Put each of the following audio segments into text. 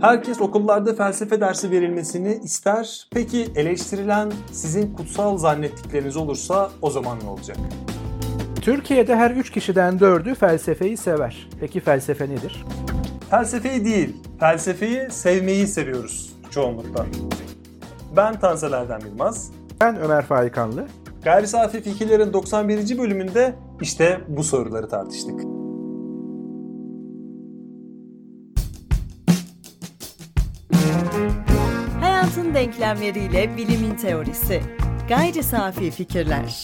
Herkes okullarda felsefe dersi verilmesini ister. Peki eleştirilen sizin kutsal zannettikleriniz olursa o zaman ne olacak? Türkiye'de her üç kişiden dördü felsefeyi sever. Peki felsefe nedir? Felsefeyi değil, felsefeyi sevmeyi seviyoruz çoğunlukla. Ben Tansel Erdem Yılmaz. Ben Ömer Faikanlı. Gayri Safi Fikirlerin 91. bölümünde işte bu soruları tartıştık. Denklemleriyle bilimin teorisi. Gayri Safi Fikirler.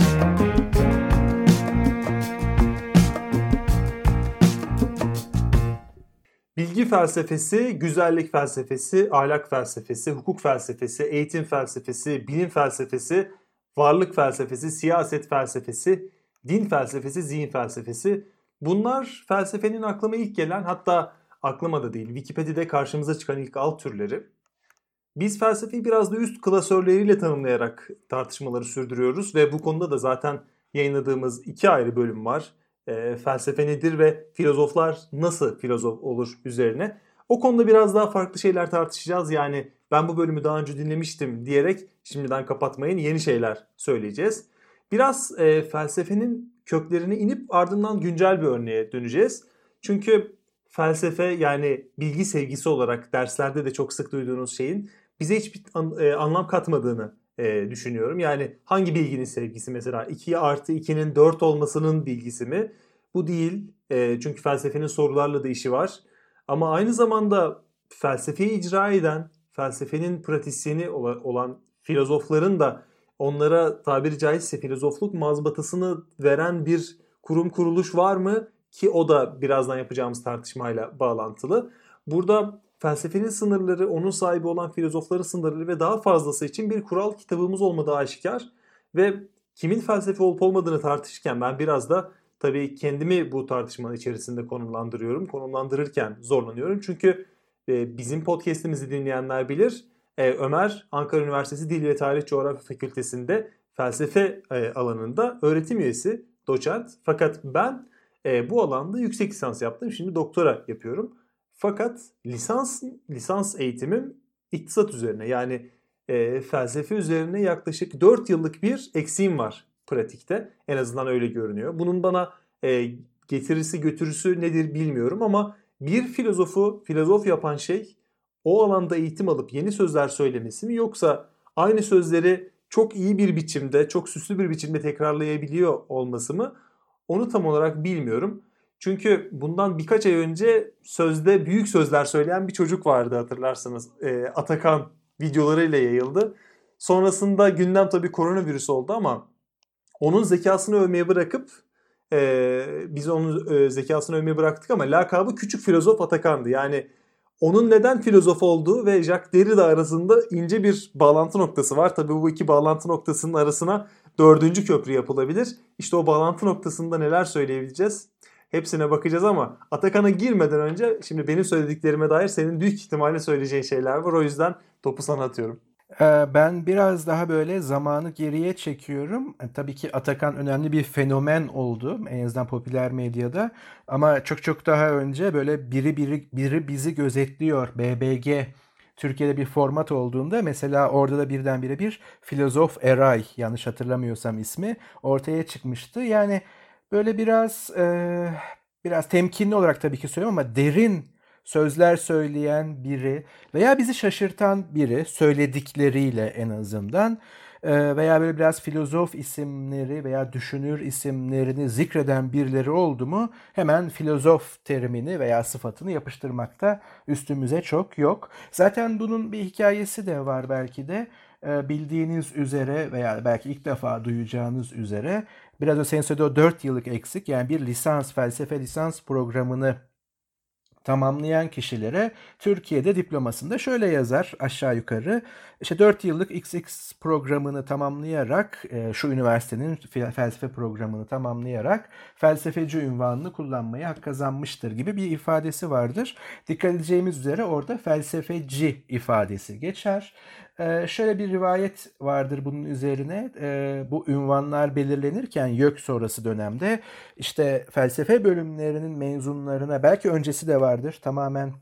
Bilgi felsefesi, güzellik felsefesi, ahlak felsefesi, hukuk felsefesi, eğitim felsefesi, bilim felsefesi, varlık felsefesi, siyaset felsefesi, din felsefesi, zihin felsefesi. Bunlar felsefenin aklıma ilk gelen hatta aklıma da değil Wikipedia'da karşımıza çıkan ilk alt türleri. Biz felsefeyi biraz da üst klasörleriyle tanımlayarak tartışmaları sürdürüyoruz ve bu konuda da zaten yayınladığımız iki ayrı bölüm var e, felsefe nedir ve filozoflar nasıl filozof olur üzerine. O konuda biraz daha farklı şeyler tartışacağız. Yani ben bu bölümü daha önce dinlemiştim diyerek şimdiden kapatmayın yeni şeyler söyleyeceğiz. Biraz e, felsefenin köklerine inip ardından güncel bir örneğe döneceğiz. Çünkü felsefe yani bilgi sevgisi olarak derslerde de çok sık duyduğunuz şeyin bize hiçbir an, e, anlam katmadığını e, düşünüyorum. Yani hangi bilginin sevgisi mesela 2 artı 2'nin 4 olmasının bilgisi mi? Bu değil. E, çünkü felsefenin sorularla da işi var. Ama aynı zamanda felsefeyi icra eden, felsefenin pratisyeni olan filozofların da onlara tabiri caizse filozofluk mazbatasını veren bir kurum kuruluş var mı? Ki o da birazdan yapacağımız tartışmayla bağlantılı. Burada felsefenin sınırları, onun sahibi olan filozofların sınırları ve daha fazlası için bir kural kitabımız olmadığı aşikar. Ve kimin felsefe olup olmadığını tartışırken ben biraz da tabii kendimi bu tartışmanın içerisinde konumlandırıyorum. Konumlandırırken zorlanıyorum. Çünkü e, bizim podcast'imizi dinleyenler bilir. E, Ömer Ankara Üniversitesi Dil ve Tarih Coğrafya Fakültesi'nde felsefe e, alanında öğretim üyesi, doçent. Fakat ben bu alanda yüksek lisans yaptım. Şimdi doktora yapıyorum. Fakat lisans lisans eğitimim iktisat üzerine yani e, felsefe üzerine yaklaşık 4 yıllık bir eksiğim var pratikte. En azından öyle görünüyor. Bunun bana e, getirisi götürüsü nedir bilmiyorum ama bir filozofu filozof yapan şey o alanda eğitim alıp yeni sözler söylemesi mi yoksa aynı sözleri çok iyi bir biçimde, çok süslü bir biçimde tekrarlayabiliyor olması mı? Onu tam olarak bilmiyorum. Çünkü bundan birkaç ay önce sözde büyük sözler söyleyen bir çocuk vardı hatırlarsanız. E, Atakan videolarıyla yayıldı. Sonrasında gündem tabii koronavirüs oldu ama onun zekasını övmeye bırakıp e, biz onun e, zekasını övmeye bıraktık ama lakabı küçük filozof Atakan'dı. Yani onun neden filozof olduğu ve Jacques Derrida arasında ince bir bağlantı noktası var. Tabii bu iki bağlantı noktasının arasına dördüncü köprü yapılabilir. İşte o bağlantı noktasında neler söyleyebileceğiz? Hepsine bakacağız ama Atakan'a girmeden önce şimdi benim söylediklerime dair senin büyük ihtimalle söyleyeceğin şeyler var. O yüzden topu sana atıyorum. Ee, ben biraz daha böyle zamanı geriye çekiyorum. E, tabii ki Atakan önemli bir fenomen oldu en azından popüler medyada. Ama çok çok daha önce böyle biri biri biri bizi gözetliyor BBG Türkiye'de bir format olduğunda mesela orada da birdenbire bir filozof Eray yanlış hatırlamıyorsam ismi ortaya çıkmıştı. Yani böyle biraz e, biraz temkinli olarak tabii ki söylüyorum ama derin sözler söyleyen biri veya bizi şaşırtan biri söyledikleriyle en azından veya böyle biraz filozof isimleri veya düşünür isimlerini zikreden birileri oldu mu hemen filozof terimini veya sıfatını yapıştırmakta üstümüze çok yok. Zaten bunun bir hikayesi de var belki de bildiğiniz üzere veya belki ilk defa duyacağınız üzere biraz önce senin söylediği o 4 yıllık eksik yani bir lisans, felsefe lisans programını tamamlayan kişilere Türkiye'de diplomasında şöyle yazar aşağı yukarı. İşte 4 yıllık XX programını tamamlayarak e, şu üniversitenin felsefe programını tamamlayarak felsefeci ünvanını kullanmaya hak kazanmıştır gibi bir ifadesi vardır. Dikkat edeceğimiz üzere orada felsefeci ifadesi geçer. Ee, şöyle bir rivayet vardır bunun üzerine. Ee, bu ünvanlar belirlenirken YÖK sonrası dönemde işte felsefe bölümlerinin mezunlarına belki öncesi de vardır. Tamamen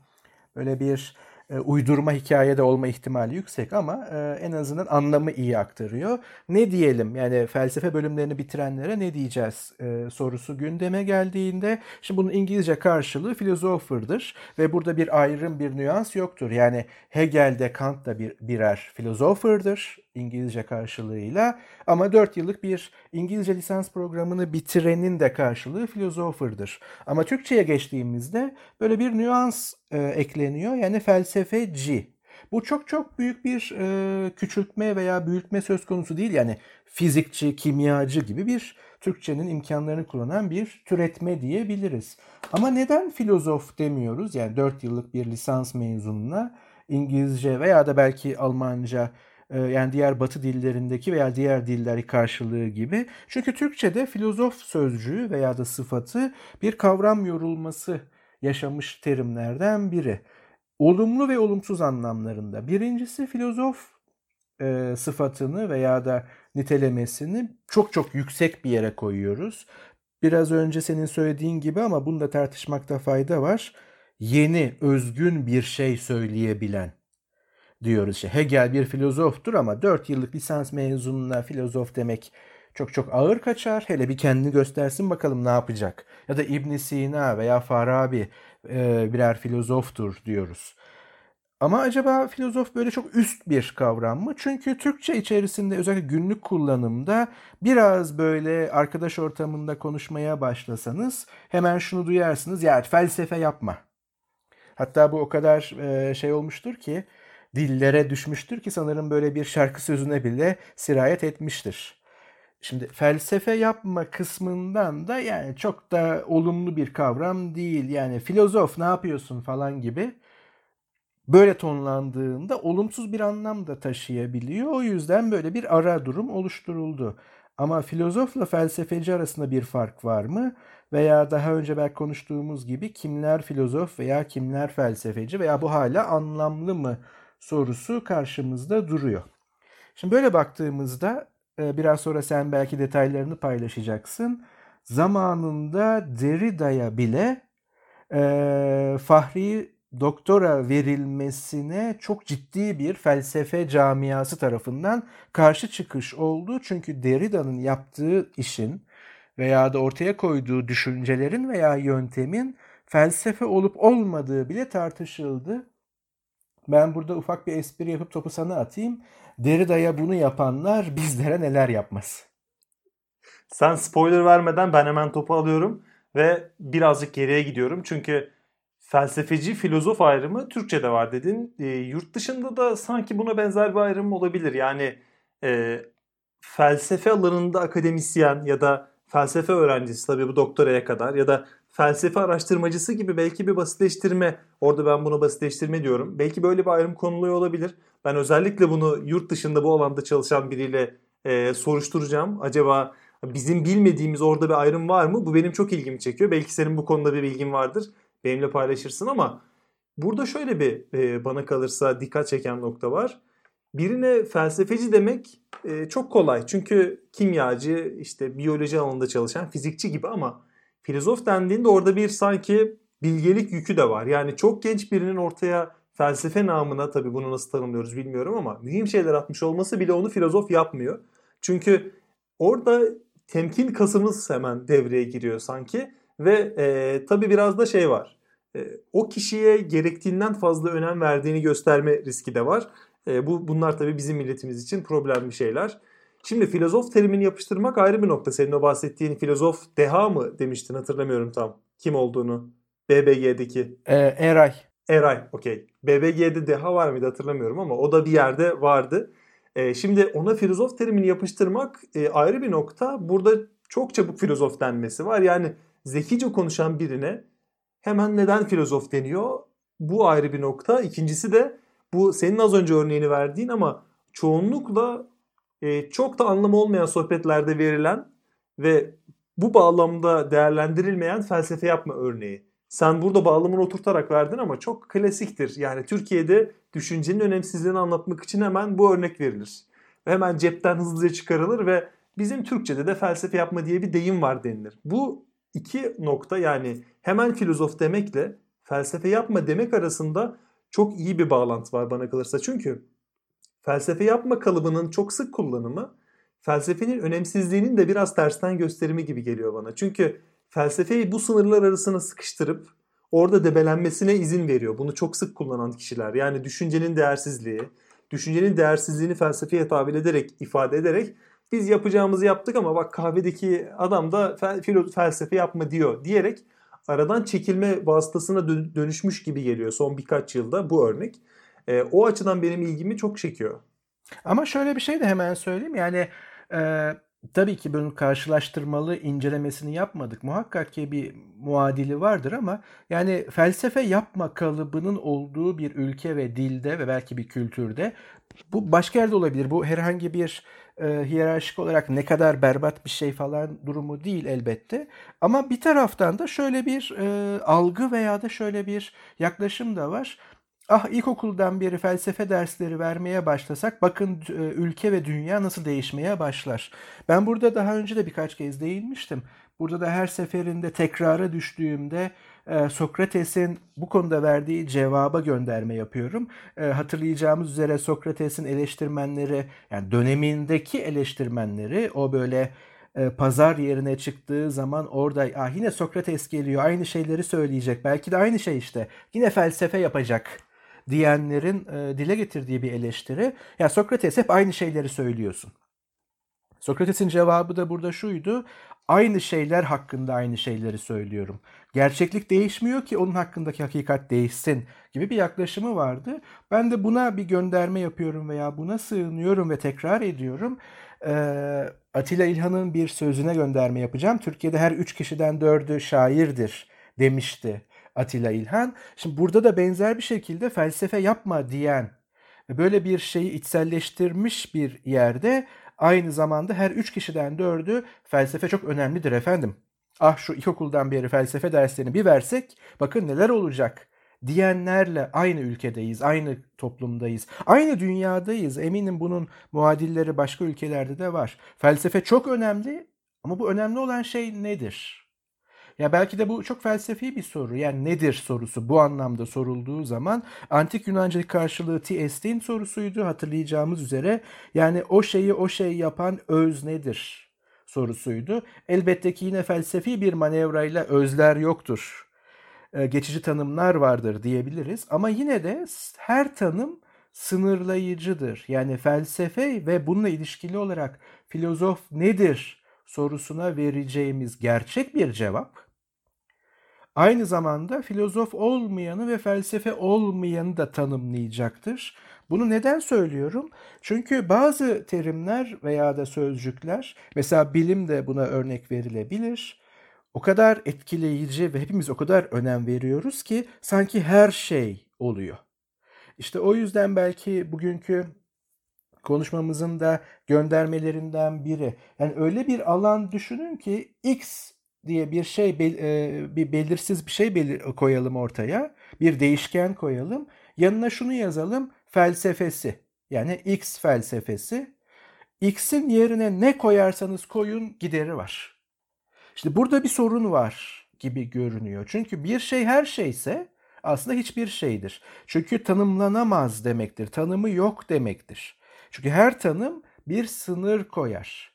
böyle bir e, uydurma hikayede olma ihtimali yüksek ama e, en azından anlamı iyi aktarıyor. Ne diyelim yani felsefe bölümlerini bitirenlere ne diyeceğiz e, sorusu gündeme geldiğinde şimdi bunun İngilizce karşılığı philosopher'dır ve burada bir ayrım bir nüans yoktur. Yani Hegel de Kant da bir, birer philosopher'dır İngilizce karşılığıyla ama 4 yıllık bir İngilizce lisans programını bitirenin de karşılığı philosopher'dır. Ama Türkçe'ye geçtiğimizde böyle bir nüans e, ekleniyor yani felsefeci. Bu çok çok büyük bir e, küçültme veya büyütme söz konusu değil. Yani fizikçi, kimyacı gibi bir Türkçenin imkanlarını kullanan bir türetme diyebiliriz. Ama neden filozof demiyoruz? Yani 4 yıllık bir lisans mezununa İngilizce veya da belki Almanca yani diğer batı dillerindeki veya diğer dilleri karşılığı gibi. Çünkü Türkçe'de filozof sözcüğü veya da sıfatı bir kavram yorulması yaşamış terimlerden biri. Olumlu ve olumsuz anlamlarında. Birincisi filozof e, sıfatını veya da nitelemesini çok çok yüksek bir yere koyuyoruz. Biraz önce senin söylediğin gibi ama bunu da tartışmakta fayda var. Yeni, özgün bir şey söyleyebilen diyoruz. İşte Hegel bir filozoftur ama 4 yıllık lisans mezununa filozof demek çok çok ağır kaçar. Hele bir kendini göstersin bakalım ne yapacak. Ya da İbn Sina veya Farabi e, birer filozoftur diyoruz. Ama acaba filozof böyle çok üst bir kavram mı? Çünkü Türkçe içerisinde özellikle günlük kullanımda biraz böyle arkadaş ortamında konuşmaya başlasanız hemen şunu duyarsınız. Ya felsefe yapma. Hatta bu o kadar e, şey olmuştur ki dillere düşmüştür ki sanırım böyle bir şarkı sözüne bile sirayet etmiştir. Şimdi felsefe yapma kısmından da yani çok da olumlu bir kavram değil. Yani filozof ne yapıyorsun falan gibi böyle tonlandığında olumsuz bir anlam da taşıyabiliyor. O yüzden böyle bir ara durum oluşturuldu. Ama filozofla felsefeci arasında bir fark var mı? Veya daha önce belki konuştuğumuz gibi kimler filozof veya kimler felsefeci veya bu hala anlamlı mı sorusu karşımızda duruyor. Şimdi böyle baktığımızda e, biraz sonra sen belki detaylarını paylaşacaksın. Zamanında Derrida'ya bile e, Fahri doktora verilmesine çok ciddi bir felsefe camiası tarafından karşı çıkış oldu. Çünkü Derrida'nın yaptığı işin veya da ortaya koyduğu düşüncelerin veya yöntemin felsefe olup olmadığı bile tartışıldı. Ben burada ufak bir espri yapıp topu sana atayım. Derrida'ya bunu yapanlar bizlere neler yapmaz. Sen spoiler vermeden ben hemen topu alıyorum ve birazcık geriye gidiyorum. Çünkü felsefeci filozof ayrımı Türkçe'de var dedin. E, yurt dışında da sanki buna benzer bir ayrım olabilir. Yani e, felsefe alanında akademisyen ya da felsefe öğrencisi tabii bu doktoraya kadar ya da felsefe araştırmacısı gibi belki bir basitleştirme, orada ben bunu basitleştirme diyorum. Belki böyle bir ayrım konuluyor olabilir. Ben özellikle bunu yurt dışında bu alanda çalışan biriyle e, soruşturacağım. Acaba bizim bilmediğimiz orada bir ayrım var mı? Bu benim çok ilgimi çekiyor. Belki senin bu konuda bir bilgin vardır. Benimle paylaşırsın ama burada şöyle bir e, bana kalırsa dikkat çeken nokta var. Birine felsefeci demek e, çok kolay. Çünkü kimyacı, işte biyoloji alanında çalışan fizikçi gibi ama filozof dendiğinde orada bir sanki bilgelik yükü de var. Yani çok genç birinin ortaya felsefe namına tabii bunu nasıl tanımlıyoruz bilmiyorum ama mühim şeyler atmış olması bile onu filozof yapmıyor. Çünkü orada temkin kasımız hemen devreye giriyor sanki ve e, tabii biraz da şey var. E, o kişiye gerektiğinden fazla önem verdiğini gösterme riski de var. E, bu bunlar tabii bizim milletimiz için problemli şeyler. Şimdi filozof terimini yapıştırmak ayrı bir nokta. Senin o bahsettiğin filozof deha mı demiştin hatırlamıyorum tam. Kim olduğunu. BBG'deki. Ee, Eray. Eray okey. BBG'de deha var mıydı hatırlamıyorum ama o da bir yerde vardı. Ee, şimdi ona filozof terimini yapıştırmak e, ayrı bir nokta. Burada çok çabuk filozof denmesi var. Yani zekice konuşan birine hemen neden filozof deniyor? Bu ayrı bir nokta. İkincisi de bu senin az önce örneğini verdiğin ama çoğunlukla e, çok da anlamı olmayan sohbetlerde verilen ve bu bağlamda değerlendirilmeyen felsefe yapma örneği. Sen burada bağlamını oturtarak verdin ama çok klasiktir. Yani Türkiye'de düşüncenin önemsizliğini anlatmak için hemen bu örnek verilir. Ve hemen cepten hızlıca çıkarılır ve bizim Türkçe'de de felsefe yapma diye bir deyim var denilir. Bu iki nokta yani hemen filozof demekle felsefe yapma demek arasında çok iyi bir bağlantı var bana kalırsa. Çünkü felsefe yapma kalıbının çok sık kullanımı felsefenin önemsizliğinin de biraz tersten gösterimi gibi geliyor bana. Çünkü felsefeyi bu sınırlar arasına sıkıştırıp orada debelenmesine izin veriyor. Bunu çok sık kullanan kişiler. Yani düşüncenin değersizliği, düşüncenin değersizliğini felsefeye tabir ederek, ifade ederek biz yapacağımızı yaptık ama bak kahvedeki adam da felsefe yapma diyor diyerek aradan çekilme vasıtasına dönüşmüş gibi geliyor son birkaç yılda bu örnek. E, o açıdan benim ilgimi çok çekiyor. Ama şöyle bir şey de hemen söyleyeyim yani e, tabii ki bunun karşılaştırmalı incelemesini yapmadık. Muhakkak ki bir muadili vardır ama yani felsefe yapma kalıbının olduğu bir ülke ve dilde ve belki bir kültürde bu başka yerde olabilir. Bu herhangi bir e, hiyerarşik olarak ne kadar berbat bir şey falan durumu değil elbette. Ama bir taraftan da şöyle bir e, algı veya da şöyle bir yaklaşım da var. Ah ilkokuldan beri felsefe dersleri vermeye başlasak bakın e, ülke ve dünya nasıl değişmeye başlar. Ben burada daha önce de birkaç kez değinmiştim. Burada da her seferinde tekrara düştüğümde e, Sokrates'in bu konuda verdiği cevaba gönderme yapıyorum. E, hatırlayacağımız üzere Sokrates'in eleştirmenleri yani dönemindeki eleştirmenleri o böyle pazar yerine çıktığı zaman orada ah yine Sokrates geliyor aynı şeyleri söyleyecek belki de aynı şey işte yine felsefe yapacak diyenlerin e, dile getirdiği bir eleştiri. Ya Sokrates hep aynı şeyleri söylüyorsun. Sokrates'in cevabı da burada şuydu. Aynı şeyler hakkında aynı şeyleri söylüyorum. Gerçeklik değişmiyor ki onun hakkındaki hakikat değişsin gibi bir yaklaşımı vardı. Ben de buna bir gönderme yapıyorum veya buna sığınıyorum ve tekrar ediyorum. Ee, Atilla İlhan'ın bir sözüne gönderme yapacağım. Türkiye'de her üç kişiden dördü şairdir demişti Atilla İlhan. Şimdi burada da benzer bir şekilde felsefe yapma diyen böyle bir şeyi içselleştirmiş bir yerde aynı zamanda her üç kişiden dördü felsefe çok önemlidir efendim. Ah şu ilkokuldan beri felsefe derslerini bir versek bakın neler olacak diyenlerle aynı ülkedeyiz, aynı toplumdayız, aynı dünyadayız. Eminim bunun muadilleri başka ülkelerde de var. Felsefe çok önemli ama bu önemli olan şey nedir? Ya belki de bu çok felsefi bir soru. Yani nedir sorusu bu anlamda sorulduğu zaman antik Yunanca'daki karşılığı tiestin sorusuydu hatırlayacağımız üzere. Yani o şeyi o şey yapan öz nedir sorusuydu. Elbette ki yine felsefi bir manevrayla özler yoktur. Ee, geçici tanımlar vardır diyebiliriz ama yine de her tanım sınırlayıcıdır. Yani felsefe ve bununla ilişkili olarak filozof nedir sorusuna vereceğimiz gerçek bir cevap aynı zamanda filozof olmayanı ve felsefe olmayanı da tanımlayacaktır. Bunu neden söylüyorum? Çünkü bazı terimler veya da sözcükler, mesela bilim de buna örnek verilebilir. O kadar etkileyici ve hepimiz o kadar önem veriyoruz ki sanki her şey oluyor. İşte o yüzden belki bugünkü konuşmamızın da göndermelerinden biri. Yani öyle bir alan düşünün ki X diye bir şey e, bir belirsiz bir şey koyalım ortaya. Bir değişken koyalım. Yanına şunu yazalım. Felsefesi. Yani X felsefesi. X'in yerine ne koyarsanız koyun gideri var. İşte burada bir sorun var gibi görünüyor. Çünkü bir şey her şeyse aslında hiçbir şeydir. Çünkü tanımlanamaz demektir. Tanımı yok demektir. Çünkü her tanım bir sınır koyar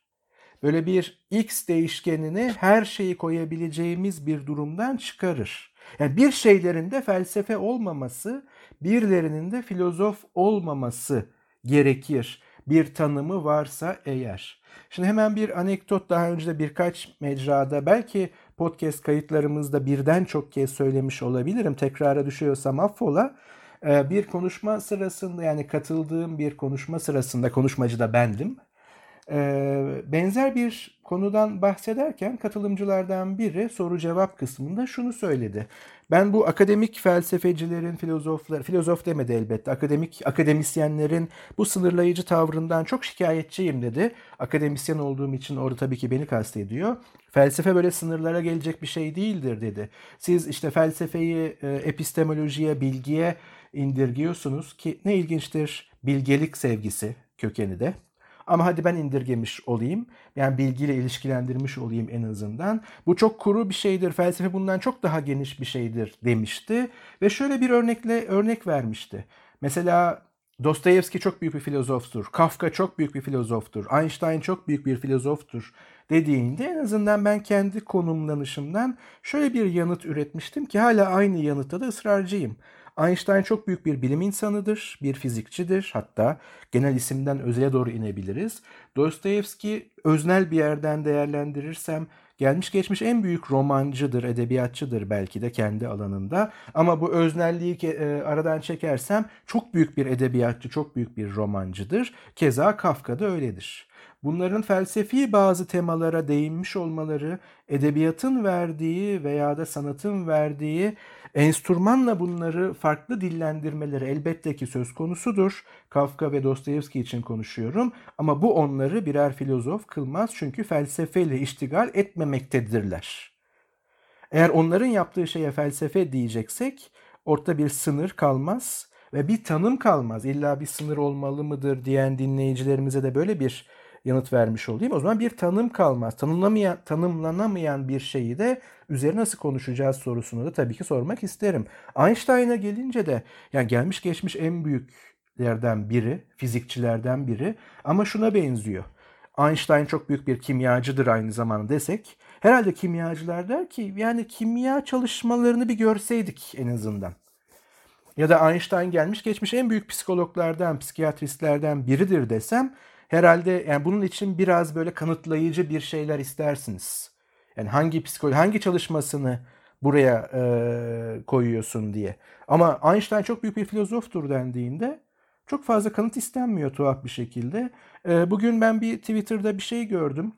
böyle bir x değişkenini her şeyi koyabileceğimiz bir durumdan çıkarır. Yani bir şeylerin de felsefe olmaması, birilerinin de filozof olmaması gerekir. Bir tanımı varsa eğer. Şimdi hemen bir anekdot daha önce de birkaç mecrada belki podcast kayıtlarımızda birden çok kez söylemiş olabilirim. Tekrara düşüyorsam affola. Ee, bir konuşma sırasında yani katıldığım bir konuşma sırasında konuşmacı da bendim. Ee, benzer bir konudan bahsederken katılımcılardan biri soru cevap kısmında şunu söyledi. Ben bu akademik felsefecilerin, filozoflar, filozof demedi elbette, akademik akademisyenlerin bu sınırlayıcı tavrından çok şikayetçiyim dedi. Akademisyen olduğum için orada tabii ki beni kastediyor. Felsefe böyle sınırlara gelecek bir şey değildir dedi. Siz işte felsefeyi e, epistemolojiye, bilgiye indirgiyorsunuz ki ne ilginçtir bilgelik sevgisi kökeni de Ama hadi ben indirgemiş olayım. Yani bilgiyle ilişkilendirmiş olayım en azından. Bu çok kuru bir şeydir. Felsefe bundan çok daha geniş bir şeydir demişti. Ve şöyle bir örnekle örnek vermişti. Mesela Dostoyevski çok büyük bir filozoftur. Kafka çok büyük bir filozoftur. Einstein çok büyük bir filozoftur dediğinde en azından ben kendi konumlanışımdan şöyle bir yanıt üretmiştim ki hala aynı yanıtta da ısrarcıyım. Einstein çok büyük bir bilim insanıdır, bir fizikçidir. Hatta genel isimden özele doğru inebiliriz. Dostoyevski öznel bir yerden değerlendirirsem gelmiş geçmiş en büyük romancıdır, edebiyatçıdır belki de kendi alanında. Ama bu öznelliği e, aradan çekersem çok büyük bir edebiyatçı, çok büyük bir romancıdır. Keza Kafka da öyledir. Bunların felsefi bazı temalara değinmiş olmaları, edebiyatın verdiği veya da sanatın verdiği enstrümanla bunları farklı dillendirmeleri elbette ki söz konusudur. Kafka ve Dostoyevski için konuşuyorum ama bu onları birer filozof kılmaz çünkü felsefeyle iştigal etmemektedirler. Eğer onların yaptığı şeye felsefe diyeceksek orta bir sınır kalmaz ve bir tanım kalmaz. İlla bir sınır olmalı mıdır diyen dinleyicilerimize de böyle bir yanıt vermiş olayım. O zaman bir tanım kalmaz. Tanımlamayan, tanımlanamayan bir şeyi de üzerine nasıl konuşacağız sorusunu da tabii ki sormak isterim. Einstein'a gelince de yani gelmiş geçmiş en büyüklerden biri, fizikçilerden biri ama şuna benziyor. Einstein çok büyük bir kimyacıdır aynı zamanda desek herhalde kimyacılar der ki yani kimya çalışmalarını bir görseydik en azından. Ya da Einstein gelmiş geçmiş en büyük psikologlardan, psikiyatristlerden biridir desem herhalde yani bunun için biraz böyle kanıtlayıcı bir şeyler istersiniz. Yani hangi psikoloji, hangi çalışmasını buraya e, koyuyorsun diye. Ama Einstein çok büyük bir filozoftur dendiğinde çok fazla kanıt istenmiyor tuhaf bir şekilde. E, bugün ben bir Twitter'da bir şey gördüm.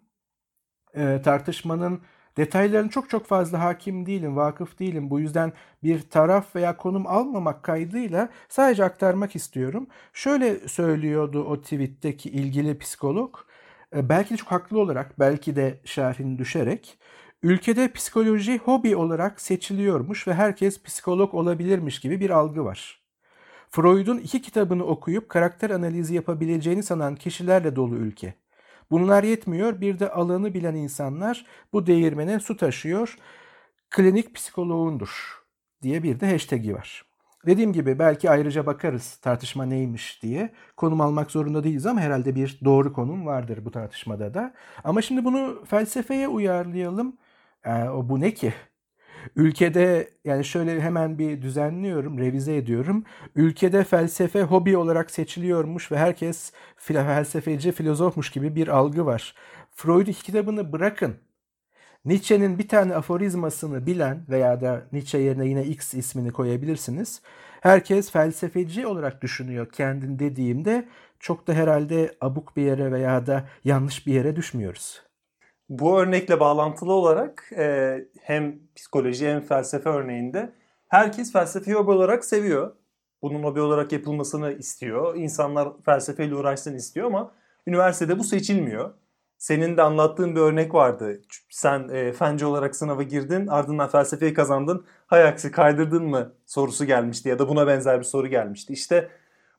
E, tartışmanın Detaylarına çok çok fazla hakim değilim, vakıf değilim. Bu yüzden bir taraf veya konum almamak kaydıyla sadece aktarmak istiyorum. Şöyle söylüyordu o tweetteki ilgili psikolog. E, belki de çok haklı olarak, belki de şerhini düşerek ülkede psikoloji hobi olarak seçiliyormuş ve herkes psikolog olabilirmiş gibi bir algı var. Freud'un iki kitabını okuyup karakter analizi yapabileceğini sanan kişilerle dolu ülke. Bunlar yetmiyor. Bir de alanı bilen insanlar bu değirmene su taşıyor. Klinik psikoloğundur diye bir de hashtag'i var. Dediğim gibi belki ayrıca bakarız tartışma neymiş diye. Konum almak zorunda değiliz ama herhalde bir doğru konum vardır bu tartışmada da. Ama şimdi bunu felsefeye uyarlayalım. O bu ne ki? Ülkede yani şöyle hemen bir düzenliyorum, revize ediyorum. Ülkede felsefe hobi olarak seçiliyormuş ve herkes felsefeci, filozofmuş gibi bir algı var. Freud kitabını bırakın. Nietzsche'nin bir tane aforizmasını bilen veya da Nietzsche yerine yine X ismini koyabilirsiniz. Herkes felsefeci olarak düşünüyor kendin dediğimde çok da herhalde abuk bir yere veya da yanlış bir yere düşmüyoruz. Bu örnekle bağlantılı olarak e, hem psikoloji hem felsefe örneğinde herkes felsefeyi hobi olarak seviyor. Bunun hobi olarak yapılmasını istiyor. İnsanlar felsefeyle uğraşsın istiyor ama üniversitede bu seçilmiyor. Senin de anlattığın bir örnek vardı. Sen e, fence olarak sınava girdin ardından felsefeyi kazandın. Hay aksi kaydırdın mı sorusu gelmişti ya da buna benzer bir soru gelmişti. İşte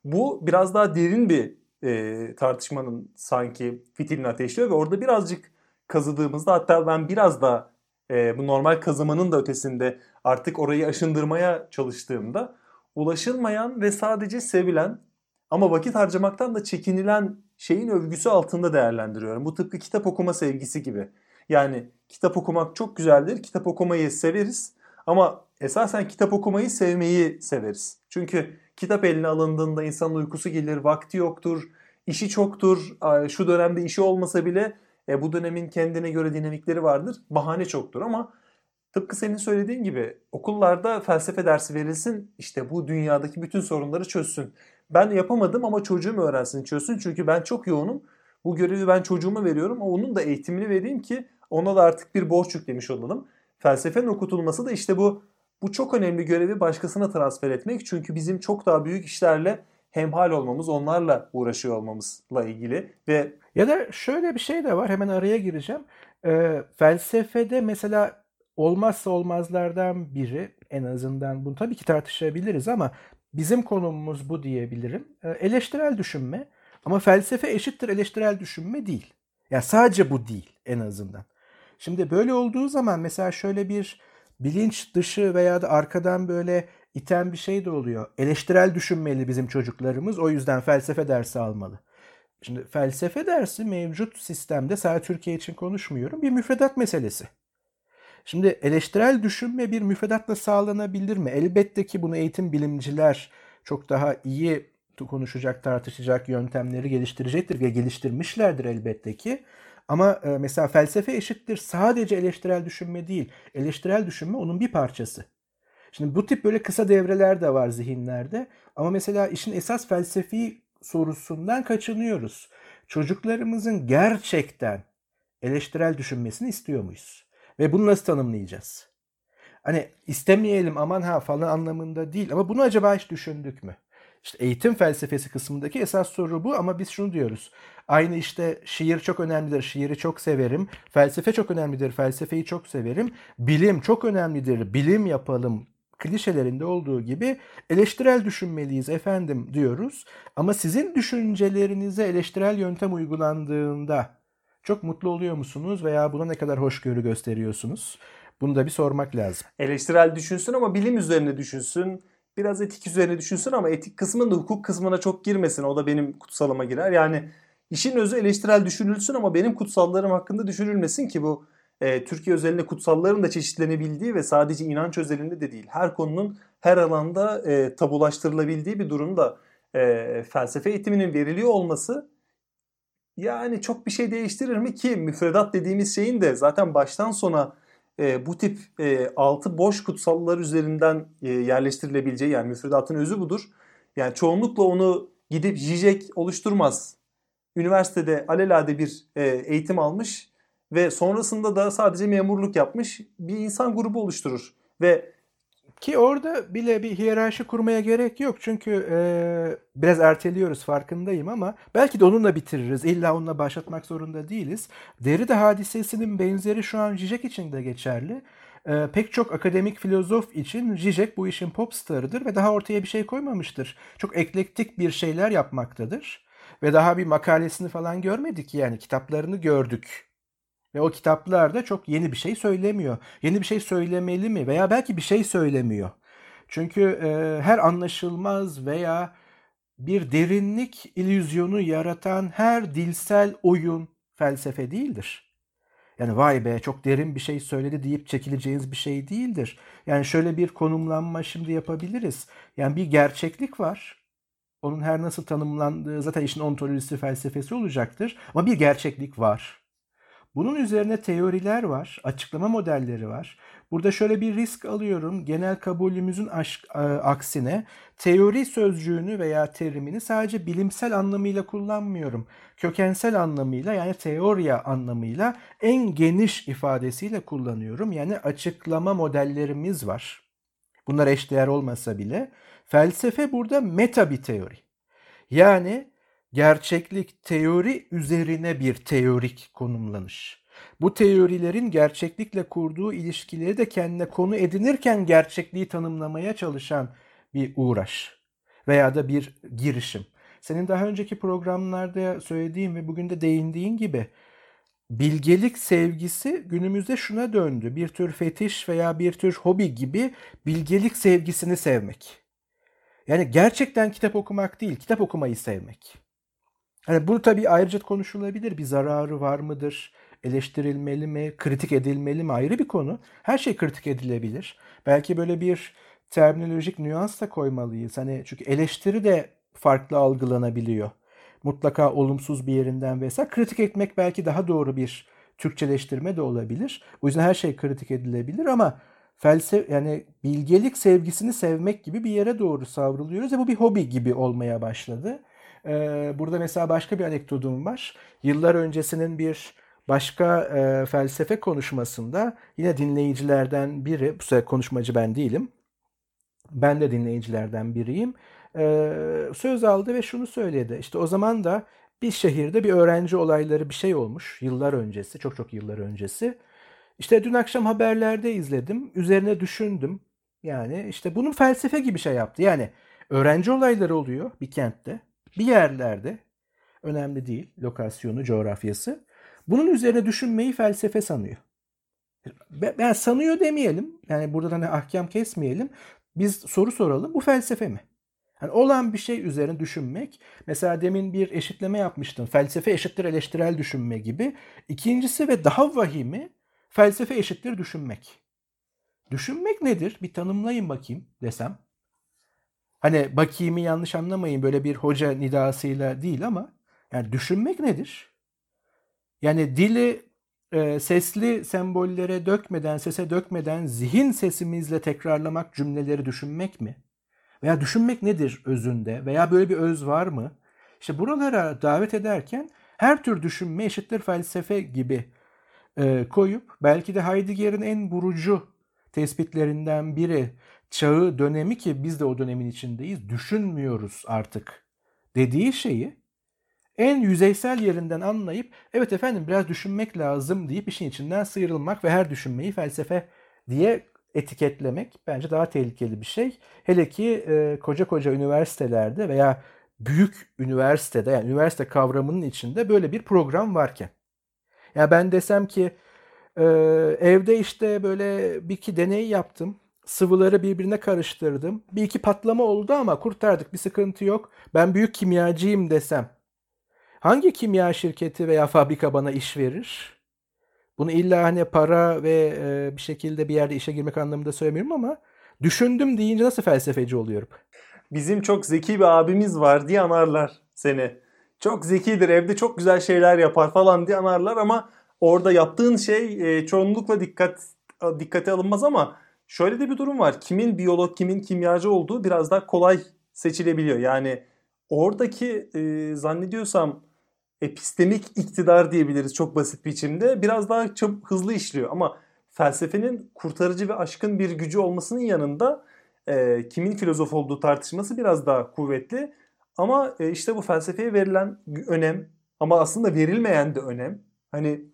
bu biraz daha derin bir e, tartışmanın sanki fitilini ateşliyor ve orada birazcık kazıdığımızda hatta ben biraz da e, bu normal kazımanın da ötesinde artık orayı aşındırmaya çalıştığımda ulaşılmayan ve sadece sevilen ama vakit harcamaktan da çekinilen şeyin övgüsü altında değerlendiriyorum. Bu tıpkı kitap okuma sevgisi gibi. Yani kitap okumak çok güzeldir. Kitap okumayı severiz. Ama esasen kitap okumayı sevmeyi severiz. Çünkü kitap eline alındığında insanın uykusu gelir, vakti yoktur, işi çoktur. Şu dönemde işi olmasa bile e, bu dönemin kendine göre dinamikleri vardır. Bahane çoktur ama tıpkı senin söylediğin gibi okullarda felsefe dersi verilsin. işte bu dünyadaki bütün sorunları çözsün. Ben yapamadım ama çocuğum öğrensin çözsün. Çünkü ben çok yoğunum. Bu görevi ben çocuğuma veriyorum. Onun da eğitimini vereyim ki ona da artık bir borç yüklemiş olalım. Felsefenin okutulması da işte bu bu çok önemli görevi başkasına transfer etmek. Çünkü bizim çok daha büyük işlerle hemhal olmamız, onlarla uğraşıyor olmamızla ilgili ve ya da şöyle bir şey de var. Hemen araya gireceğim. Ee, felsefede mesela olmazsa olmazlardan biri en azından bunu tabii ki tartışabiliriz ama bizim konumumuz bu diyebilirim. Ee, eleştirel düşünme. Ama felsefe eşittir eleştirel düşünme değil. Yani sadece bu değil en azından. Şimdi böyle olduğu zaman mesela şöyle bir bilinç dışı veya da arkadan böyle iten bir şey de oluyor. Eleştirel düşünmeli bizim çocuklarımız. O yüzden felsefe dersi almalı. Şimdi felsefe dersi mevcut sistemde sadece Türkiye için konuşmuyorum. Bir müfredat meselesi. Şimdi eleştirel düşünme bir müfredatla sağlanabilir mi? Elbette ki bunu eğitim bilimciler çok daha iyi konuşacak, tartışacak yöntemleri geliştirecektir ve geliştirmişlerdir elbette ki. Ama e, mesela felsefe eşittir sadece eleştirel düşünme değil. Eleştirel düşünme onun bir parçası. Şimdi bu tip böyle kısa devreler de var zihinlerde. Ama mesela işin esas felsefi sorusundan kaçınıyoruz. Çocuklarımızın gerçekten eleştirel düşünmesini istiyor muyuz? Ve bunu nasıl tanımlayacağız? Hani istemeyelim aman ha falan anlamında değil ama bunu acaba hiç düşündük mü? İşte eğitim felsefesi kısmındaki esas soru bu ama biz şunu diyoruz. Aynı işte şiir çok önemlidir, şiiri çok severim. Felsefe çok önemlidir, felsefeyi çok severim. Bilim çok önemlidir, bilim yapalım klişelerinde olduğu gibi eleştirel düşünmeliyiz efendim diyoruz. Ama sizin düşüncelerinize eleştirel yöntem uygulandığında çok mutlu oluyor musunuz veya buna ne kadar hoşgörü gösteriyorsunuz? Bunu da bir sormak lazım. Eleştirel düşünsün ama bilim üzerine düşünsün. Biraz etik üzerine düşünsün ama etik kısmında hukuk kısmına çok girmesin. O da benim kutsalıma girer. Yani işin özü eleştirel düşünülsün ama benim kutsallarım hakkında düşünülmesin ki bu e, Türkiye özelinde kutsalların da çeşitlenebildiği ve sadece inanç özelinde de değil. Her konunun her alanda e, tabulaştırılabildiği bir durumda e, felsefe eğitiminin veriliyor olması yani çok bir şey değiştirir mi ki müfredat dediğimiz şeyin de zaten baştan sona e, bu tip e, altı boş kutsallar üzerinden e, yerleştirilebileceği yani müfredatın özü budur. Yani çoğunlukla onu gidip Zizek oluşturmaz. Üniversitede alelade bir e, eğitim almış ve sonrasında da sadece memurluk yapmış bir insan grubu oluşturur. Ve ki orada bile bir hiyerarşi kurmaya gerek yok. Çünkü e, biraz erteliyoruz farkındayım ama belki de onunla bitiririz. İlla onunla başlatmak zorunda değiliz. Derrida hadisesinin benzeri şu an Zizek için de geçerli. E, pek çok akademik filozof için Zizek bu işin popstarıdır ve daha ortaya bir şey koymamıştır. Çok eklektik bir şeyler yapmaktadır. Ve daha bir makalesini falan görmedik yani kitaplarını gördük. Ve o kitaplarda çok yeni bir şey söylemiyor. Yeni bir şey söylemeli mi? Veya belki bir şey söylemiyor. Çünkü e, her anlaşılmaz veya bir derinlik ilüzyonu yaratan her dilsel oyun felsefe değildir. Yani vay be çok derin bir şey söyledi deyip çekileceğiniz bir şey değildir. Yani şöyle bir konumlanma şimdi yapabiliriz. Yani bir gerçeklik var. Onun her nasıl tanımlandığı zaten işin ontolojisi felsefesi olacaktır. Ama bir gerçeklik var. Bunun üzerine teoriler var, açıklama modelleri var. Burada şöyle bir risk alıyorum. Genel kabulümüzün aşk, e, aksine teori sözcüğünü veya terimini sadece bilimsel anlamıyla kullanmıyorum. Kökensel anlamıyla yani teoriya anlamıyla en geniş ifadesiyle kullanıyorum. Yani açıklama modellerimiz var. Bunlar eşdeğer olmasa bile felsefe burada meta bir teori. Yani gerçeklik teori üzerine bir teorik konumlanış. Bu teorilerin gerçeklikle kurduğu ilişkileri de kendine konu edinirken gerçekliği tanımlamaya çalışan bir uğraş veya da bir girişim. Senin daha önceki programlarda söylediğin ve bugün de değindiğin gibi bilgelik sevgisi günümüzde şuna döndü. Bir tür fetiş veya bir tür hobi gibi bilgelik sevgisini sevmek. Yani gerçekten kitap okumak değil, kitap okumayı sevmek. Hani bu tabii ayrıca konuşulabilir. Bir zararı var mıdır? Eleştirilmeli mi? Kritik edilmeli mi? Ayrı bir konu. Her şey kritik edilebilir. Belki böyle bir terminolojik nüans da koymalıyız. Hani çünkü eleştiri de farklı algılanabiliyor. Mutlaka olumsuz bir yerinden vesaire. Kritik etmek belki daha doğru bir Türkçeleştirme de olabilir. O yüzden her şey kritik edilebilir ama felsefe yani bilgelik sevgisini sevmek gibi bir yere doğru savruluyoruz ve bu bir hobi gibi olmaya başladı. Ee, burada mesela başka bir anekdotum var. Yıllar öncesinin bir başka e, felsefe konuşmasında yine dinleyicilerden biri, bu sefer konuşmacı ben değilim. Ben de dinleyicilerden biriyim. Ee, söz aldı ve şunu söyledi. İşte o zaman da bir şehirde bir öğrenci olayları bir şey olmuş yıllar öncesi, çok çok yıllar öncesi. İşte dün akşam haberlerde izledim, üzerine düşündüm. Yani işte bunun felsefe gibi şey yaptı. Yani öğrenci olayları oluyor bir kentte bir yerlerde Önemli değil lokasyonu, coğrafyası. Bunun üzerine düşünmeyi felsefe sanıyor. Ben sanıyor demeyelim. Yani burada hani ahkam kesmeyelim. Biz soru soralım. Bu felsefe mi? Yani olan bir şey üzerine düşünmek. Mesela demin bir eşitleme yapmıştım. Felsefe eşittir eleştirel düşünme gibi. İkincisi ve daha vahimi felsefe eşittir düşünmek. Düşünmek nedir? Bir tanımlayın bakayım desem. Hani bakayımı yanlış anlamayın böyle bir hoca nidasıyla değil ama yani düşünmek nedir? Yani dili e, sesli sembollere dökmeden, sese dökmeden zihin sesimizle tekrarlamak cümleleri düşünmek mi? Veya düşünmek nedir özünde? Veya böyle bir öz var mı? İşte buralara davet ederken her tür düşünme eşittir felsefe gibi e, koyup belki de Heidegger'in en vurucu tespitlerinden biri çağı dönemi ki biz de o dönemin içindeyiz düşünmüyoruz artık dediği şeyi en yüzeysel yerinden anlayıp evet efendim biraz düşünmek lazım deyip işin içinden sıyrılmak ve her düşünmeyi felsefe diye etiketlemek bence daha tehlikeli bir şey. Hele ki e, koca koca üniversitelerde veya büyük üniversitede yani üniversite kavramının içinde böyle bir program varken. Ya ben desem ki e, evde işte böyle bir iki deney yaptım. Sıvıları birbirine karıştırdım. Bir iki patlama oldu ama kurtardık bir sıkıntı yok. Ben büyük kimyacıyım desem. Hangi kimya şirketi veya fabrika bana iş verir? Bunu illa hani para ve e, bir şekilde bir yerde işe girmek anlamında söylemiyorum ama düşündüm deyince nasıl felsefeci oluyorum? Bizim çok zeki bir abimiz var diye anarlar seni. Çok zekidir, evde çok güzel şeyler yapar falan diye anarlar ama orada yaptığın şey e, çoğunlukla dikkat dikkate alınmaz ama şöyle de bir durum var. Kimin biyolog, kimin kimyacı olduğu biraz daha kolay seçilebiliyor. Yani oradaki e, zannediyorsam epistemik iktidar diyebiliriz çok basit biçimde. Biraz daha çabuk, hızlı işliyor ama felsefenin kurtarıcı ve aşkın bir gücü olmasının yanında e, kimin filozof olduğu tartışması biraz daha kuvvetli. Ama e, işte bu felsefeye verilen önem ama aslında verilmeyen de önem. Hani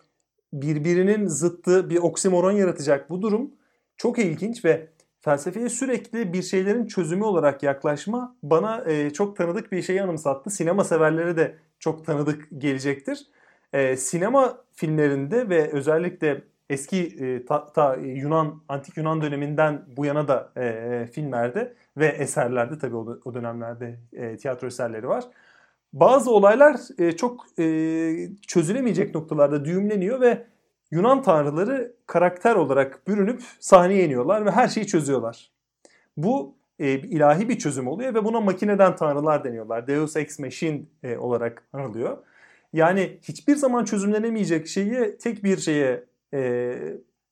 birbirinin zıttı bir oksimoron yaratacak bu durum çok ilginç ve felsefeye sürekli bir şeylerin çözümü olarak yaklaşma bana e, çok tanıdık bir şeyi anımsattı. Sinema severlere de çok tanıdık gelecektir. E, sinema filmlerinde ve özellikle eski e, ta, ta, Yunan antik Yunan döneminden bu yana da e, e, filmlerde ve eserlerde tabii o, o dönemlerde e, tiyatro eserleri var. Bazı olaylar e, çok e, çözülemeyecek noktalarda düğümleniyor ve Yunan tanrıları karakter olarak bürünüp sahneye iniyorlar ve her şeyi çözüyorlar. Bu e, ilahi bir çözüm oluyor ve buna makineden tanrılar deniyorlar. Deus ex machina e, olarak anılıyor. Yani hiçbir zaman çözümlenemeyecek şeyi tek bir şeye e,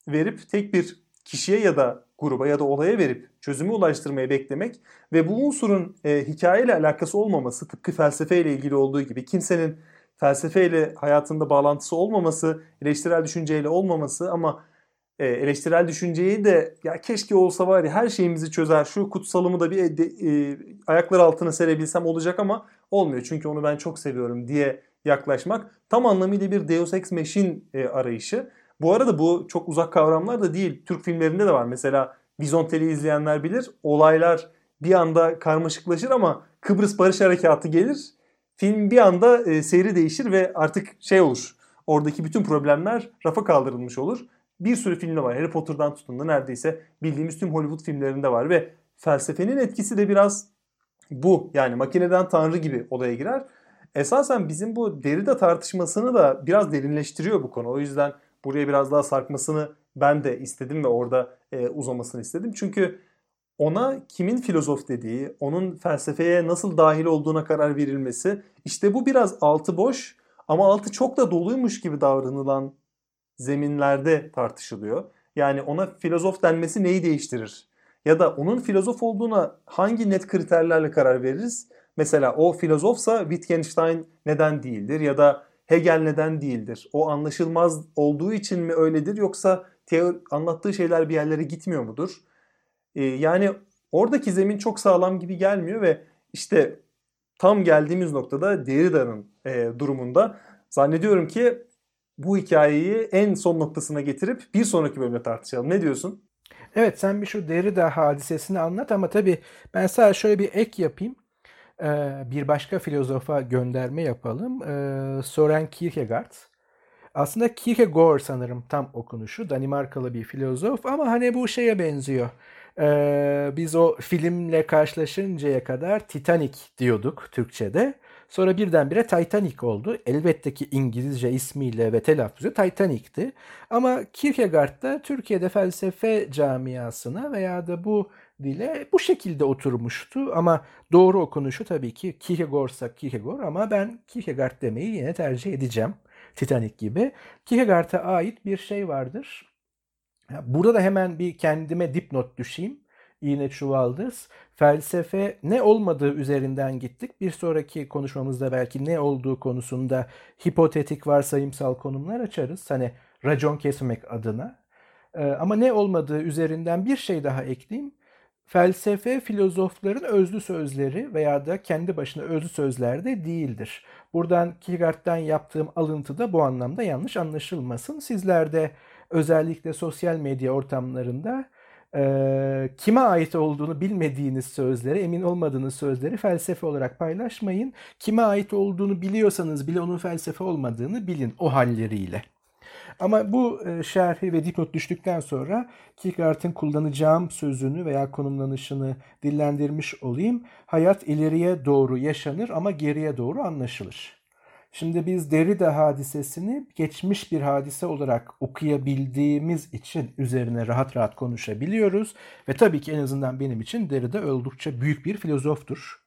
verip tek bir kişiye ya da gruba ya da olaya verip çözümü ulaştırmayı beklemek ve bu unsurun e, hikayeyle alakası olmaması tıpkı felsefeyle ilgili olduğu gibi kimsenin felsefeyle hayatında bağlantısı olmaması, eleştirel düşünceyle olmaması ama e, eleştirel düşünceyi de ya keşke olsa var ya her şeyimizi çözer şu kutsalımı da bir e, e, ayaklar altına serebilsem olacak ama olmuyor çünkü onu ben çok seviyorum diye yaklaşmak tam anlamıyla bir Deus Ex Machina e, arayışı. Bu arada bu çok uzak kavramlar da değil. Türk filmlerinde de var. Mesela Bizonteli izleyenler bilir. Olaylar bir anda karmaşıklaşır ama Kıbrıs Barış Harekatı gelir. Film bir anda e, seyri değişir ve artık şey olur. Oradaki bütün problemler rafa kaldırılmış olur bir sürü filmde var. Harry Potter'dan tutun da neredeyse bildiğimiz tüm Hollywood filmlerinde var ve felsefenin etkisi de biraz bu. Yani makineden tanrı gibi olaya girer. Esasen bizim bu Derrida tartışmasını da biraz derinleştiriyor bu konu. O yüzden buraya biraz daha sarkmasını ben de istedim ve orada e, uzamasını istedim. Çünkü ona kimin filozof dediği, onun felsefeye nasıl dahil olduğuna karar verilmesi, işte bu biraz altı boş ama altı çok da doluymuş gibi davranılan zeminlerde tartışılıyor. Yani ona filozof denmesi neyi değiştirir? Ya da onun filozof olduğuna hangi net kriterlerle karar veririz? Mesela o filozofsa Wittgenstein neden değildir ya da Hegel neden değildir? O anlaşılmaz olduğu için mi öyledir yoksa teori, anlattığı şeyler bir yerlere gitmiyor mudur? Ee, yani oradaki zemin çok sağlam gibi gelmiyor ve işte tam geldiğimiz noktada Derrida'nın e, durumunda zannediyorum ki bu hikayeyi en son noktasına getirip bir sonraki bölümde tartışalım. Ne diyorsun? Evet sen bir şu Derrida hadisesini anlat ama tabii ben sadece şöyle bir ek yapayım. bir başka filozofa gönderme yapalım. Soren Kierkegaard. Aslında Kierkegaard sanırım tam okunuşu. Danimarkalı bir filozof ama hani bu şeye benziyor. Ee, biz o filmle karşılaşıncaya kadar Titanic diyorduk Türkçe'de. Sonra birdenbire Titanic oldu. Elbette ki İngilizce ismiyle ve telaffuzu Titanic'ti. Ama Kierkegaard da Türkiye'de felsefe camiasına veya da bu dile bu şekilde oturmuştu. Ama doğru okunuşu tabii ki Kierkegaard'sa Kierkegaard ama ben Kierkegaard demeyi yine tercih edeceğim. Titanic gibi. Kierkegaard'a ait bir şey vardır. Burada da hemen bir kendime dipnot düşeyim. İğne çuvaldız. Felsefe ne olmadığı üzerinden gittik. Bir sonraki konuşmamızda belki ne olduğu konusunda hipotetik varsayımsal konumlar açarız. Hani racon kesmek adına. Ee, ama ne olmadığı üzerinden bir şey daha ekleyeyim. Felsefe filozofların özlü sözleri veya da kendi başına özlü sözler de değildir. Buradan Kierkegaard'dan yaptığım alıntı da bu anlamda yanlış anlaşılmasın. Sizler de özellikle sosyal medya ortamlarında e, kime ait olduğunu bilmediğiniz sözleri, emin olmadığınız sözleri felsefe olarak paylaşmayın. Kime ait olduğunu biliyorsanız bile onun felsefe olmadığını bilin o halleriyle. Ama bu şerhi ve dipnot düştükten sonra Kierkegaard'ın kullanacağım sözünü veya konumlanışını dillendirmiş olayım. Hayat ileriye doğru yaşanır ama geriye doğru anlaşılır. Şimdi biz Derrida hadisesini geçmiş bir hadise olarak okuyabildiğimiz için üzerine rahat rahat konuşabiliyoruz. Ve tabii ki en azından benim için Derrida oldukça büyük bir filozoftur.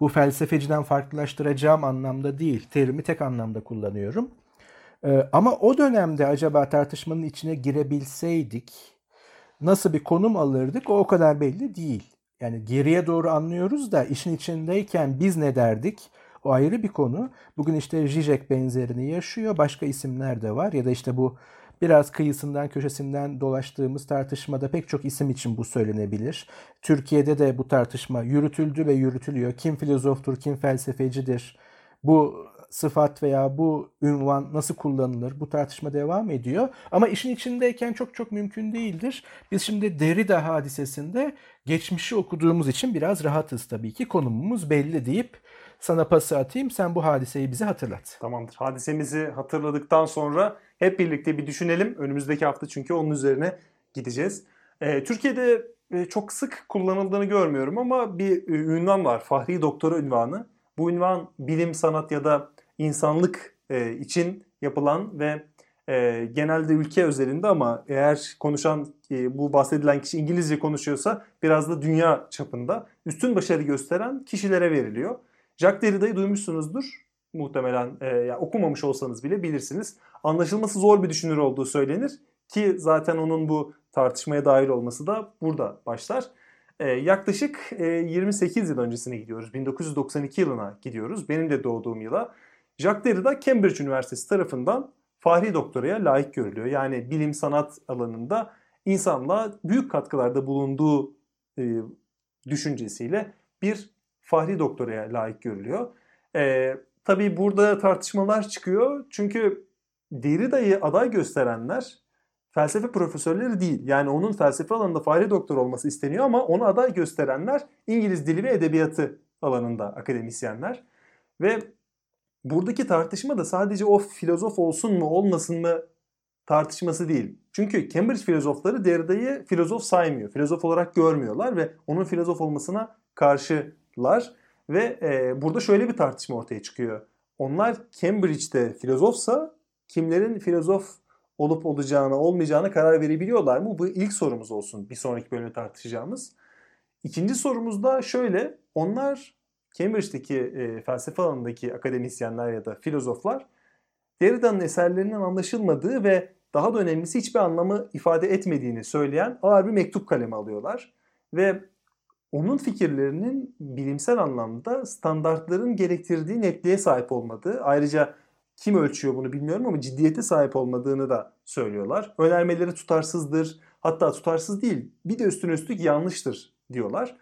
Bu felsefeciden farklılaştıracağım anlamda değil, terimi tek anlamda kullanıyorum. Ee, ama o dönemde acaba tartışmanın içine girebilseydik nasıl bir konum alırdık o o kadar belli değil. Yani geriye doğru anlıyoruz da işin içindeyken biz ne derdik? O ayrı bir konu. Bugün işte Zizek benzerini yaşıyor. Başka isimler de var ya da işte bu biraz kıyısından köşesinden dolaştığımız tartışmada pek çok isim için bu söylenebilir. Türkiye'de de bu tartışma yürütüldü ve yürütülüyor. Kim filozoftur, kim felsefecidir? Bu sıfat veya bu ünvan nasıl kullanılır? Bu tartışma devam ediyor. Ama işin içindeyken çok çok mümkün değildir. Biz şimdi Derrida hadisesinde geçmişi okuduğumuz için biraz rahatız tabii ki. Konumumuz belli deyip sana pası atayım. Sen bu hadiseyi bize hatırlat. Tamamdır. Hadisemizi hatırladıktan sonra hep birlikte bir düşünelim. Önümüzdeki hafta çünkü onun üzerine gideceğiz. Ee, Türkiye'de e, çok sık kullanıldığını görmüyorum ama bir e, ünvan var. Fahri Doktora ünvanı. Bu ünvan bilim, sanat ya da insanlık e, için yapılan ve genelde ülke özelinde ama eğer konuşan bu bahsedilen kişi İngilizce konuşuyorsa biraz da dünya çapında üstün başarı gösteren kişilere veriliyor. Jacques Derrida'yı duymuşsunuzdur muhtemelen e, yani okumamış olsanız bile bilirsiniz. Anlaşılması zor bir düşünür olduğu söylenir ki zaten onun bu tartışmaya dahil olması da burada başlar. E, yaklaşık e, 28 yıl öncesine gidiyoruz. 1992 yılına gidiyoruz. Benim de doğduğum yıla. Jacques Derrida Cambridge Üniversitesi tarafından Fahri Doktoraya layık görülüyor. Yani bilim sanat alanında insanlığa büyük katkılarda bulunduğu e, düşüncesiyle bir Fahri Doktoraya layık görülüyor. E, tabii burada tartışmalar çıkıyor. Çünkü Derrida'yı aday gösterenler felsefe profesörleri değil. Yani onun felsefe alanında Fahri Doktor olması isteniyor ama onu aday gösterenler İngiliz dili ve edebiyatı alanında akademisyenler. Ve buradaki tartışma da sadece o filozof olsun mu olmasın mı tartışması değil. Çünkü Cambridge filozofları Derrida'yı filozof saymıyor. Filozof olarak görmüyorlar ve onun filozof olmasına karşılar. Ve e, burada şöyle bir tartışma ortaya çıkıyor. Onlar Cambridge'de filozofsa kimlerin filozof olup olacağına olmayacağına karar verebiliyorlar mı? Bu ilk sorumuz olsun bir sonraki bölümde tartışacağımız. İkinci sorumuz da şöyle. Onlar Cambridge'deki e, felsefe alanındaki akademisyenler ya da filozoflar Derrida'nın eserlerinden anlaşılmadığı ve daha da önemlisi hiçbir anlamı ifade etmediğini söyleyen ağır bir mektup kalemi alıyorlar. Ve onun fikirlerinin bilimsel anlamda standartların gerektirdiği netliğe sahip olmadığı, ayrıca kim ölçüyor bunu bilmiyorum ama ciddiyete sahip olmadığını da söylüyorlar. Önermeleri tutarsızdır, hatta tutarsız değil, bir de üstüne üstlük yanlıştır diyorlar.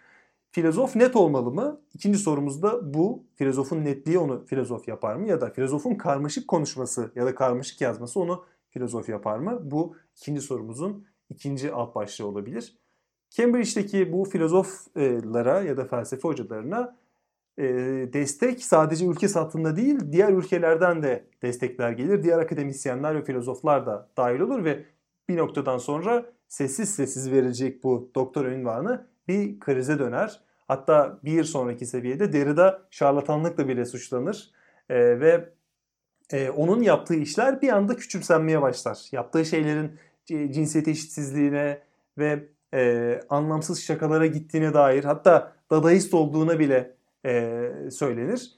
Filozof net olmalı mı? İkinci sorumuz da bu. Filozofun netliği onu filozof yapar mı? Ya da filozofun karmaşık konuşması ya da karmaşık yazması onu filozof yapar mı? Bu ikinci sorumuzun ikinci alt başlığı olabilir. Cambridge'deki bu filozoflara ya da felsefe hocalarına e, destek sadece ülke satında değil diğer ülkelerden de destekler gelir. Diğer akademisyenler ve filozoflar da dahil olur ve bir noktadan sonra sessiz sessiz verilecek bu doktor ünvanı bir krize döner. Hatta bir sonraki seviyede Derrida şarlatanlıkla bile suçlanır e, ve e, onun yaptığı işler bir anda küçümsenmeye başlar. Yaptığı şeylerin cinsiyet eşitsizliğine ve e, anlamsız şakalara gittiğine dair hatta dadaist olduğuna bile e, söylenir.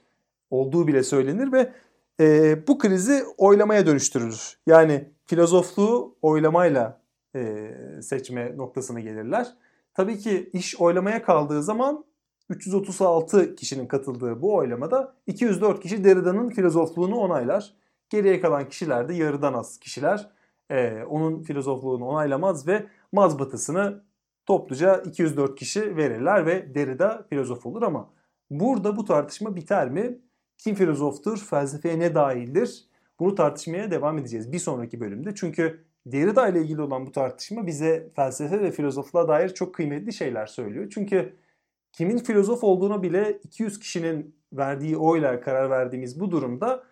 Olduğu bile söylenir ve e, bu krizi oylamaya dönüştürülür. Yani filozofluğu oylamayla e, seçme noktasına gelirler. Tabii ki iş oylamaya kaldığı zaman 336 kişinin katıldığı bu oylamada 204 kişi Derrida'nın filozofluğunu onaylar. Geriye kalan kişiler de yarıdan az kişiler e, onun filozofluğunu onaylamaz ve mazbatısını topluca 204 kişi verirler ve Derrida filozof olur ama burada bu tartışma biter mi? Kim filozoftur? Felsefeye ne dahildir? Bunu tartışmaya devam edeceğiz bir sonraki bölümde. Çünkü Derrida ile ilgili olan bu tartışma bize felsefe ve filozofluğa dair çok kıymetli şeyler söylüyor. Çünkü kimin filozof olduğuna bile 200 kişinin verdiği oyla karar verdiğimiz bu durumda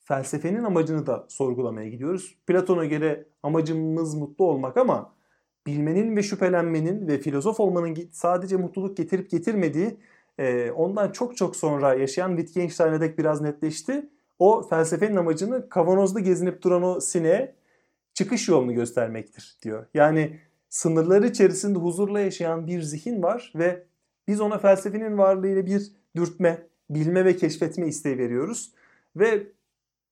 felsefenin amacını da sorgulamaya gidiyoruz. Platon'a göre amacımız mutlu olmak ama bilmenin ve şüphelenmenin ve filozof olmanın sadece mutluluk getirip getirmediği e, ondan çok çok sonra yaşayan Wittgenstein'e dek biraz netleşti. O felsefenin amacını kavanozda gezinip duran o sineğe çıkış yolunu göstermektir diyor. Yani sınırları içerisinde huzurla yaşayan bir zihin var ve biz ona felsefenin varlığıyla bir dürtme, bilme ve keşfetme isteği veriyoruz. Ve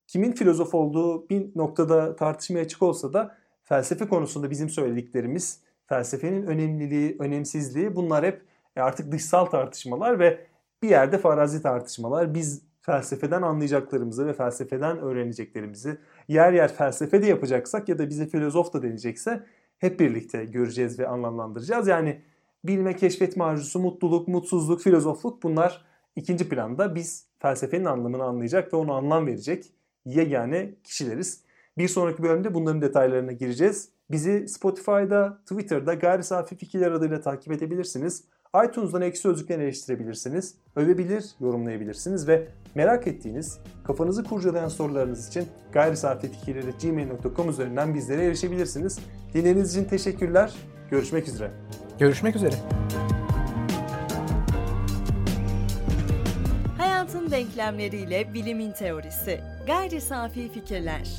kimin filozof olduğu bir noktada tartışmaya açık olsa da felsefe konusunda bizim söylediklerimiz, felsefenin önemliliği, önemsizliği bunlar hep e, artık dışsal tartışmalar ve bir yerde farazi tartışmalar. Biz felsefeden anlayacaklarımızı ve felsefeden öğreneceklerimizi yer yer felsefe de yapacaksak ya da bize filozof da denecekse hep birlikte göreceğiz ve anlamlandıracağız. Yani bilme, keşfetme arzusu, mutluluk, mutsuzluk, filozofluk bunlar ikinci planda. Biz felsefenin anlamını anlayacak ve ona anlam verecek yegane kişileriz. Bir sonraki bölümde bunların detaylarına gireceğiz. Bizi Spotify'da, Twitter'da Gayri Safi Fikirler adıyla takip edebilirsiniz. iTunes'dan eksi sözlüklerini eleştirebilirsiniz, övebilir, yorumlayabilirsiniz ve merak ettiğiniz, kafanızı kurcalayan sorularınız için gayri safi fikirleri gmail.com üzerinden bizlere erişebilirsiniz. Dinlediğiniz için teşekkürler. Görüşmek üzere. Görüşmek üzere. Hayatın denklemleriyle bilimin teorisi. Gayri safi fikirler.